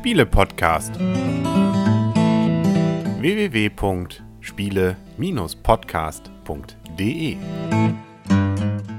Spiele-Podcast. www.spiele-podcast.de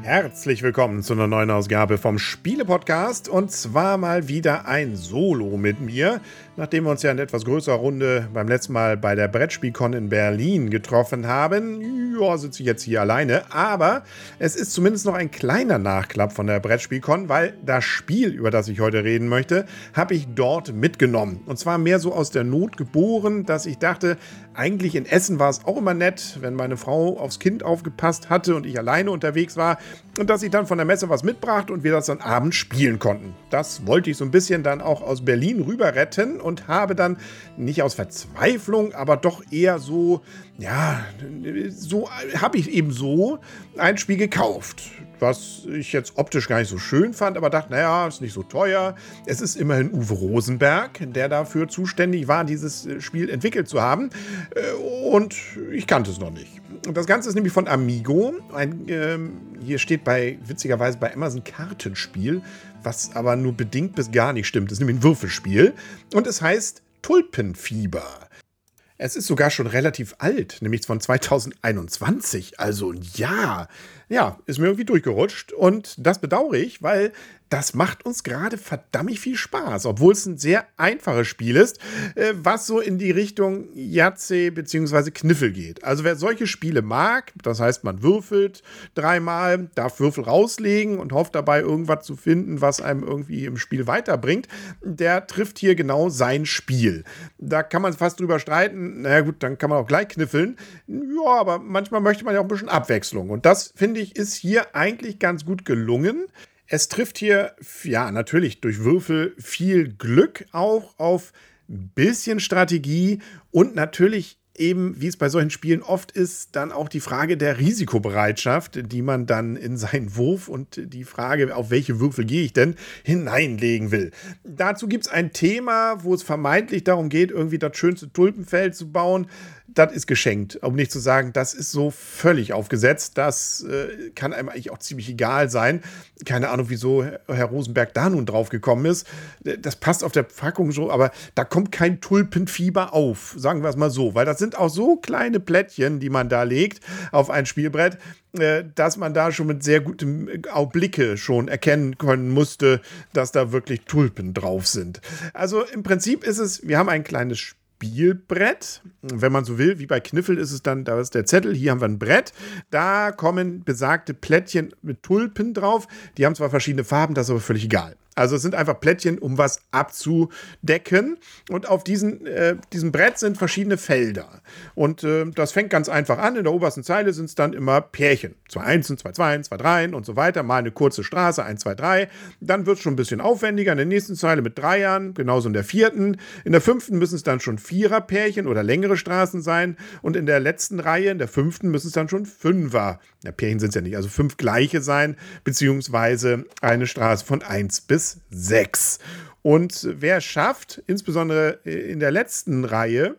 Herzlich willkommen zu einer neuen Ausgabe vom Spiele-Podcast. Und zwar mal wieder ein Solo mit mir, nachdem wir uns ja in etwas größerer Runde beim letzten Mal bei der Brettspielcon in Berlin getroffen haben. Ja, sitze ich jetzt hier alleine, aber es ist zumindest noch ein kleiner Nachklapp von der Brettspielcon, weil das Spiel, über das ich heute reden möchte, habe ich dort mitgenommen. Und zwar mehr so aus der Not geboren, dass ich dachte, eigentlich in Essen war es auch immer nett, wenn meine Frau aufs Kind aufgepasst hatte und ich alleine unterwegs war und dass ich dann von der Messe was mitbrachte und wir das dann abends spielen konnten. Das wollte ich so ein bisschen dann auch aus Berlin rüber retten und habe dann nicht aus Verzweiflung, aber doch eher so, ja, so habe ich eben so ein Spiel gekauft was ich jetzt optisch gar nicht so schön fand, aber dachte, naja, ist nicht so teuer. Es ist immerhin Uwe Rosenberg, der dafür zuständig war, dieses äh, Spiel entwickelt zu haben. Äh, und ich kannte es noch nicht. Das Ganze ist nämlich von Amigo. Ein, ähm, hier steht bei, witzigerweise bei Amazon Kartenspiel, was aber nur bedingt bis gar nicht stimmt. Das ist nämlich ein Würfelspiel. Und es heißt Tulpenfieber. Es ist sogar schon relativ alt, nämlich von 2021. Also ja, ja, ist mir irgendwie durchgerutscht. Und das bedauere ich, weil das macht uns gerade verdammt viel Spaß, obwohl es ein sehr einfaches Spiel ist, äh, was so in die Richtung Jatze bzw. Kniffel geht. Also wer solche Spiele mag, das heißt man würfelt dreimal, darf Würfel rauslegen und hofft dabei irgendwas zu finden, was einem irgendwie im Spiel weiterbringt, der trifft hier genau sein Spiel. Da kann man fast drüber streiten, naja gut, dann kann man auch gleich kniffeln. Ja, aber manchmal möchte man ja auch ein bisschen Abwechslung. Und das, finde ich, ist hier eigentlich ganz gut gelungen. Es trifft hier, ja, natürlich durch Würfel viel Glück auch auf ein bisschen Strategie und natürlich eben, wie es bei solchen Spielen oft ist, dann auch die Frage der Risikobereitschaft, die man dann in seinen Wurf und die Frage, auf welche Würfel gehe ich denn, hineinlegen will. Dazu gibt es ein Thema, wo es vermeintlich darum geht, irgendwie das schönste Tulpenfeld zu bauen das ist geschenkt. Um nicht zu sagen, das ist so völlig aufgesetzt. Das äh, kann einem eigentlich auch ziemlich egal sein. Keine Ahnung, wieso Herr Rosenberg da nun drauf gekommen ist. Das passt auf der Packung so, aber da kommt kein Tulpenfieber auf. Sagen wir es mal so. Weil das sind auch so kleine Plättchen, die man da legt auf ein Spielbrett, äh, dass man da schon mit sehr gutem Blicke schon erkennen können musste, dass da wirklich Tulpen drauf sind. Also im Prinzip ist es, wir haben ein kleines Spiel Spielbrett. Wenn man so will, wie bei Kniffel ist es dann, da ist der Zettel, hier haben wir ein Brett. Da kommen besagte Plättchen mit Tulpen drauf. Die haben zwar verschiedene Farben, das ist aber völlig egal. Also es sind einfach Plättchen, um was abzudecken. Und auf diesen, äh, diesem Brett sind verschiedene Felder. Und äh, das fängt ganz einfach an. In der obersten Zeile sind es dann immer Pärchen. Zwei Einsen, zwei Zweien, zwei Dreien und so weiter. Mal eine kurze Straße, eins, zwei, drei. Dann wird es schon ein bisschen aufwendiger. In der nächsten Zeile mit Dreiern, genauso in der vierten. In der fünften müssen es dann schon Vierer-Pärchen oder längere Straßen sein. Und in der letzten Reihe, in der fünften, müssen es dann schon Fünfer. Ja, Pärchen sind es ja nicht, also fünf gleiche sein, beziehungsweise eine Straße von eins bis bis 6. Und wer schafft, insbesondere in der letzten Reihe,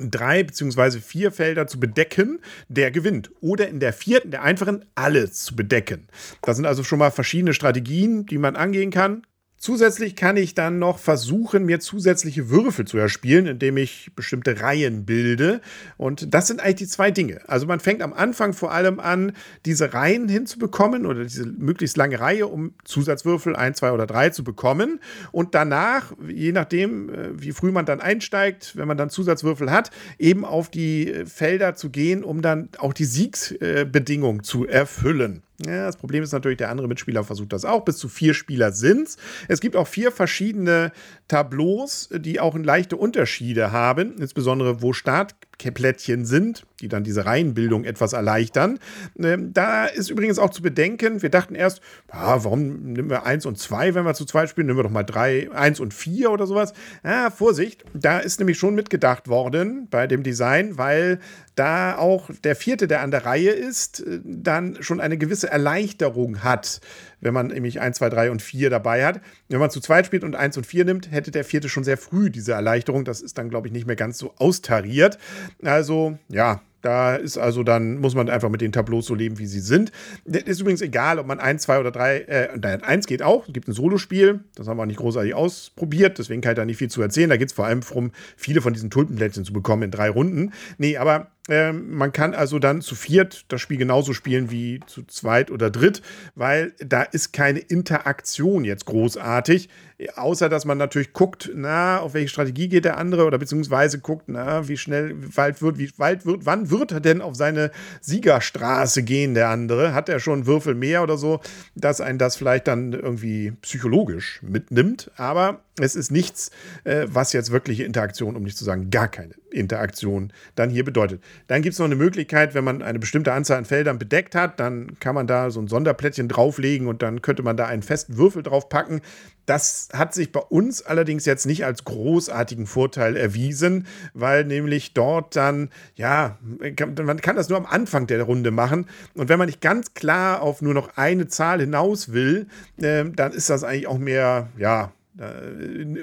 drei beziehungsweise vier Felder zu bedecken, der gewinnt. Oder in der vierten, der einfachen, alles zu bedecken. Das sind also schon mal verschiedene Strategien, die man angehen kann. Zusätzlich kann ich dann noch versuchen, mir zusätzliche Würfel zu erspielen, indem ich bestimmte Reihen bilde. Und das sind eigentlich die zwei Dinge. Also man fängt am Anfang vor allem an, diese Reihen hinzubekommen oder diese möglichst lange Reihe, um Zusatzwürfel 1, 2 oder 3 zu bekommen. Und danach, je nachdem, äh, wie früh man dann einsteigt, wenn man dann Zusatzwürfel hat, eben auf die Felder zu gehen, um dann auch die Siegsbedingung zu erfüllen. Ja, das Problem ist natürlich, der andere Mitspieler versucht das auch. Bis zu vier Spieler sind es. Es gibt auch vier verschiedene Tableaus, die auch leichte Unterschiede haben, insbesondere wo Startplättchen sind, die dann diese Reihenbildung etwas erleichtern. Ähm, da ist übrigens auch zu bedenken, wir dachten erst, ah, warum nehmen wir eins und zwei, wenn wir zu zweit spielen, nehmen wir doch mal drei, eins und vier oder sowas. Ah, Vorsicht, da ist nämlich schon mitgedacht worden bei dem Design, weil da auch der vierte, der an der Reihe ist, äh, dann schon eine gewisse Erleichterung hat, wenn man nämlich 1, 2, 3 und 4 dabei hat. Wenn man zu zweit spielt und 1 und 4 nimmt, hätte der vierte schon sehr früh diese Erleichterung. Das ist dann, glaube ich, nicht mehr ganz so austariert. Also, ja, Da ist also dann, muss man einfach mit den Tableaus so leben, wie sie sind. Ist übrigens egal, ob man eins, zwei oder drei, äh, nein, eins geht auch. Es gibt ein Solospiel. Das haben wir nicht großartig ausprobiert. Deswegen kann ich da nicht viel zu erzählen. Da geht es vor allem darum, viele von diesen Tulpenplätzchen zu bekommen in drei Runden. Nee, aber ähm, man kann also dann zu viert das Spiel genauso spielen wie zu zweit oder dritt, weil da ist keine Interaktion jetzt großartig, außer dass man natürlich guckt, na, auf welche Strategie geht der andere oder beziehungsweise guckt, na, wie schnell weit wird, wie weit wird, wann wird er denn auf seine Siegerstraße gehen, der andere? Hat er schon Würfel mehr oder so, dass ein das vielleicht dann irgendwie psychologisch mitnimmt, aber es ist nichts, äh, was jetzt wirkliche Interaktion, um nicht zu sagen gar keine Interaktion, dann hier bedeutet. Dann gibt es noch eine Möglichkeit, wenn man eine bestimmte Anzahl an Feldern bedeckt hat, dann kann man da so ein Sonderplättchen drauflegen und dann könnte man da einen festen Würfel drauf packen. Das hat sich bei uns allerdings jetzt nicht als großartigen Vorteil erwiesen, weil nämlich dort dann, ja, man kann das nur am Anfang der Runde machen. Und wenn man nicht ganz klar auf nur noch eine Zahl hinaus will, äh, dann ist das eigentlich auch mehr, ja,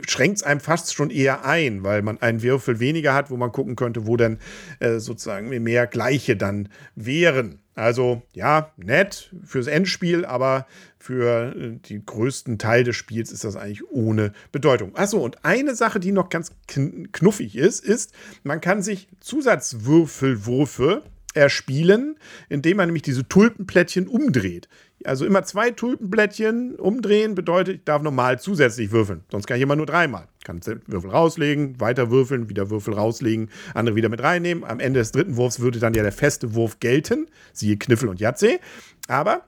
schränkt es einem fast schon eher ein, weil man einen Würfel weniger hat, wo man gucken könnte, wo dann äh, sozusagen mehr gleiche dann wären. Also ja, nett fürs Endspiel, aber für äh, den größten Teil des Spiels ist das eigentlich ohne Bedeutung. Achso, und eine Sache, die noch ganz knuffig ist, ist, man kann sich Zusatzwürfelwürfe erspielen, indem man nämlich diese Tulpenplättchen umdreht. Also immer zwei Tulpenblättchen umdrehen bedeutet, ich darf normal zusätzlich würfeln. Sonst kann ich immer nur dreimal. Ich kann Würfel rauslegen, weiter würfeln, wieder Würfel rauslegen, andere wieder mit reinnehmen. Am Ende des dritten Wurfs würde dann ja der feste Wurf gelten. Siehe Kniffel und Jatze. Aber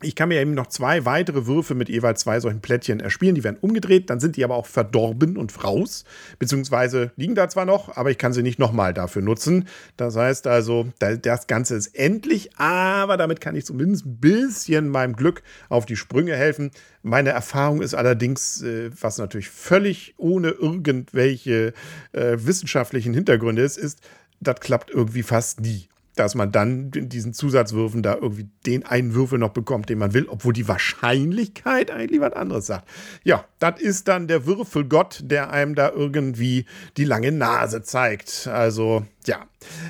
ich kann mir eben noch zwei weitere Würfe mit jeweils zwei solchen Plättchen erspielen. Die werden umgedreht, dann sind die aber auch verdorben und raus. Beziehungsweise liegen da zwar noch, aber ich kann sie nicht nochmal dafür nutzen. Das heißt also, das Ganze ist endlich, aber damit kann ich zumindest ein bisschen meinem Glück auf die Sprünge helfen. Meine Erfahrung ist allerdings, äh, was natürlich völlig ohne irgendwelche äh, wissenschaftlichen Hintergründe ist, ist, das klappt irgendwie fast nie dass man dann in diesen Zusatzwürfen da irgendwie den einen Würfel noch bekommt, den man will, obwohl die Wahrscheinlichkeit eigentlich was anderes sagt. Ja, das ist dann der Würfelgott, der einem da irgendwie die lange Nase zeigt. Also, ja.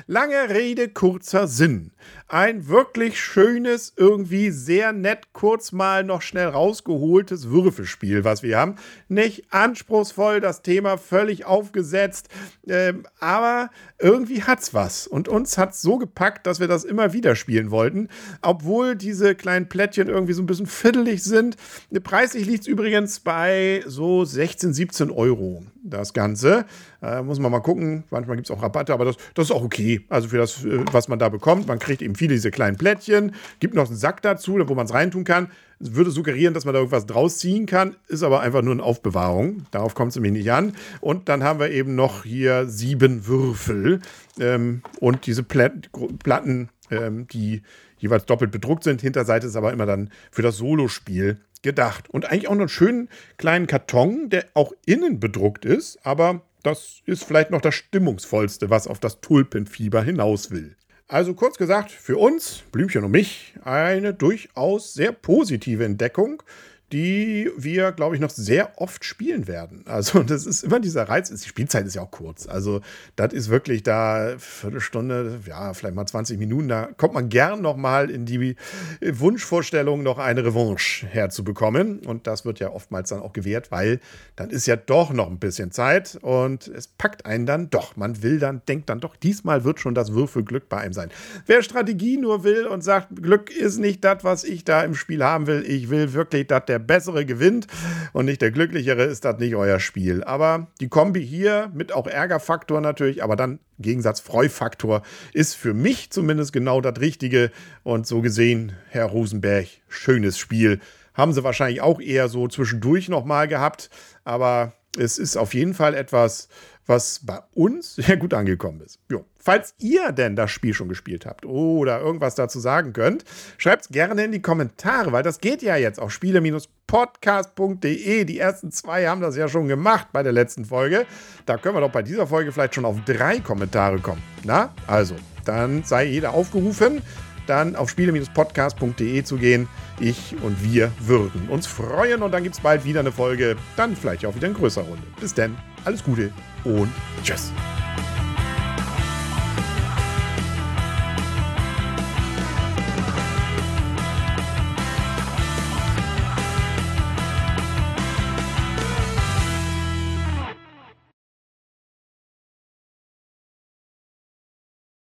Lange Rede, kurzer Sinn. Ein wirklich schönes, irgendwie sehr nett, kurz mal noch schnell rausgeholtes Würfelspiel, was wir haben. Nicht anspruchsvoll, das Thema völlig aufgesetzt, ähm, aber irgendwie hat's was. Und uns hat's so gepackt, dass wir das immer wieder spielen wollten, obwohl diese kleinen Plättchen irgendwie so ein bisschen fiddelig sind. Preislich liegt es übrigens bei so 16, 17 Euro, das Ganze. Äh, muss man mal gucken. Manchmal gibt es auch Rabatte, aber das, das ist auch okay. Also für das, äh, was man da bekommt. Man kriegt eben viele diese kleinen Plättchen, gibt noch einen Sack dazu, wo man es reintun kann. Würde suggerieren, dass man da irgendwas draus ziehen kann, ist aber einfach nur eine Aufbewahrung. Darauf kommt es nämlich nicht an. Und dann haben wir eben noch hier sieben Würfel ähm, und diese Platten, ähm, die jeweils doppelt bedruckt sind. Hinterseite ist aber immer dann für das Solospiel gedacht. Und eigentlich auch noch einen schönen kleinen Karton, der auch innen bedruckt ist, aber das ist vielleicht noch das Stimmungsvollste, was auf das Tulpenfieber hinaus will. Also kurz gesagt, für uns, Blümchen und mich, eine durchaus sehr positive Entdeckung, die wir, glaube ich, noch sehr oft spielen werden. Also, das ist immer dieser Reiz. Die Spielzeit ist ja auch kurz. Also, das ist wirklich da Viertelstunde, ja, vielleicht mal 20 Minuten. Da kommt man gern noch mal in die Wunschvorstellung, noch eine Revanche herzubekommen. Und das wird ja oftmals dann auch gewährt, weil dann ist ja doch noch ein bisschen Zeit und es packt einen dann doch. Man will dann, denkt dann doch, diesmal wird schon das Würfelglück bei einem sein. Wer Strategie nur will und sagt, Glück ist nicht das, was ich da im Spiel haben will, ich will wirklich, dass der der Bessere gewinnt und nicht der Glücklichere, ist das nicht euer Spiel. Aber die Kombi hier mit auch Ärgerfaktor natürlich, aber dann Gegensatz Freufaktor ist für mich zumindest genau das Richtige. Und so gesehen, Herr Rosenberg, schönes Spiel. Haben sie wahrscheinlich auch eher so zwischendurch nochmal gehabt. Aber es ist auf jeden Fall etwas, was bei uns sehr gut angekommen ist. Jo. Falls ihr denn das Spiel schon gespielt habt oder irgendwas dazu sagen könnt, schreibt es gerne in die Kommentare, weil das geht ja jetzt auf spiele-podcast.de. Die ersten zwei haben das ja schon gemacht bei der letzten Folge. Da können wir doch bei dieser Folge vielleicht schon auf drei Kommentare kommen. Na, also, dann sei jeder aufgerufen, dann auf spiele-podcast.de zu gehen. Ich und wir würden uns freuen und dann gibt es bald wieder eine Folge, dann vielleicht auch wieder in größerer Runde. Bis dann, alles Gute und tschüss.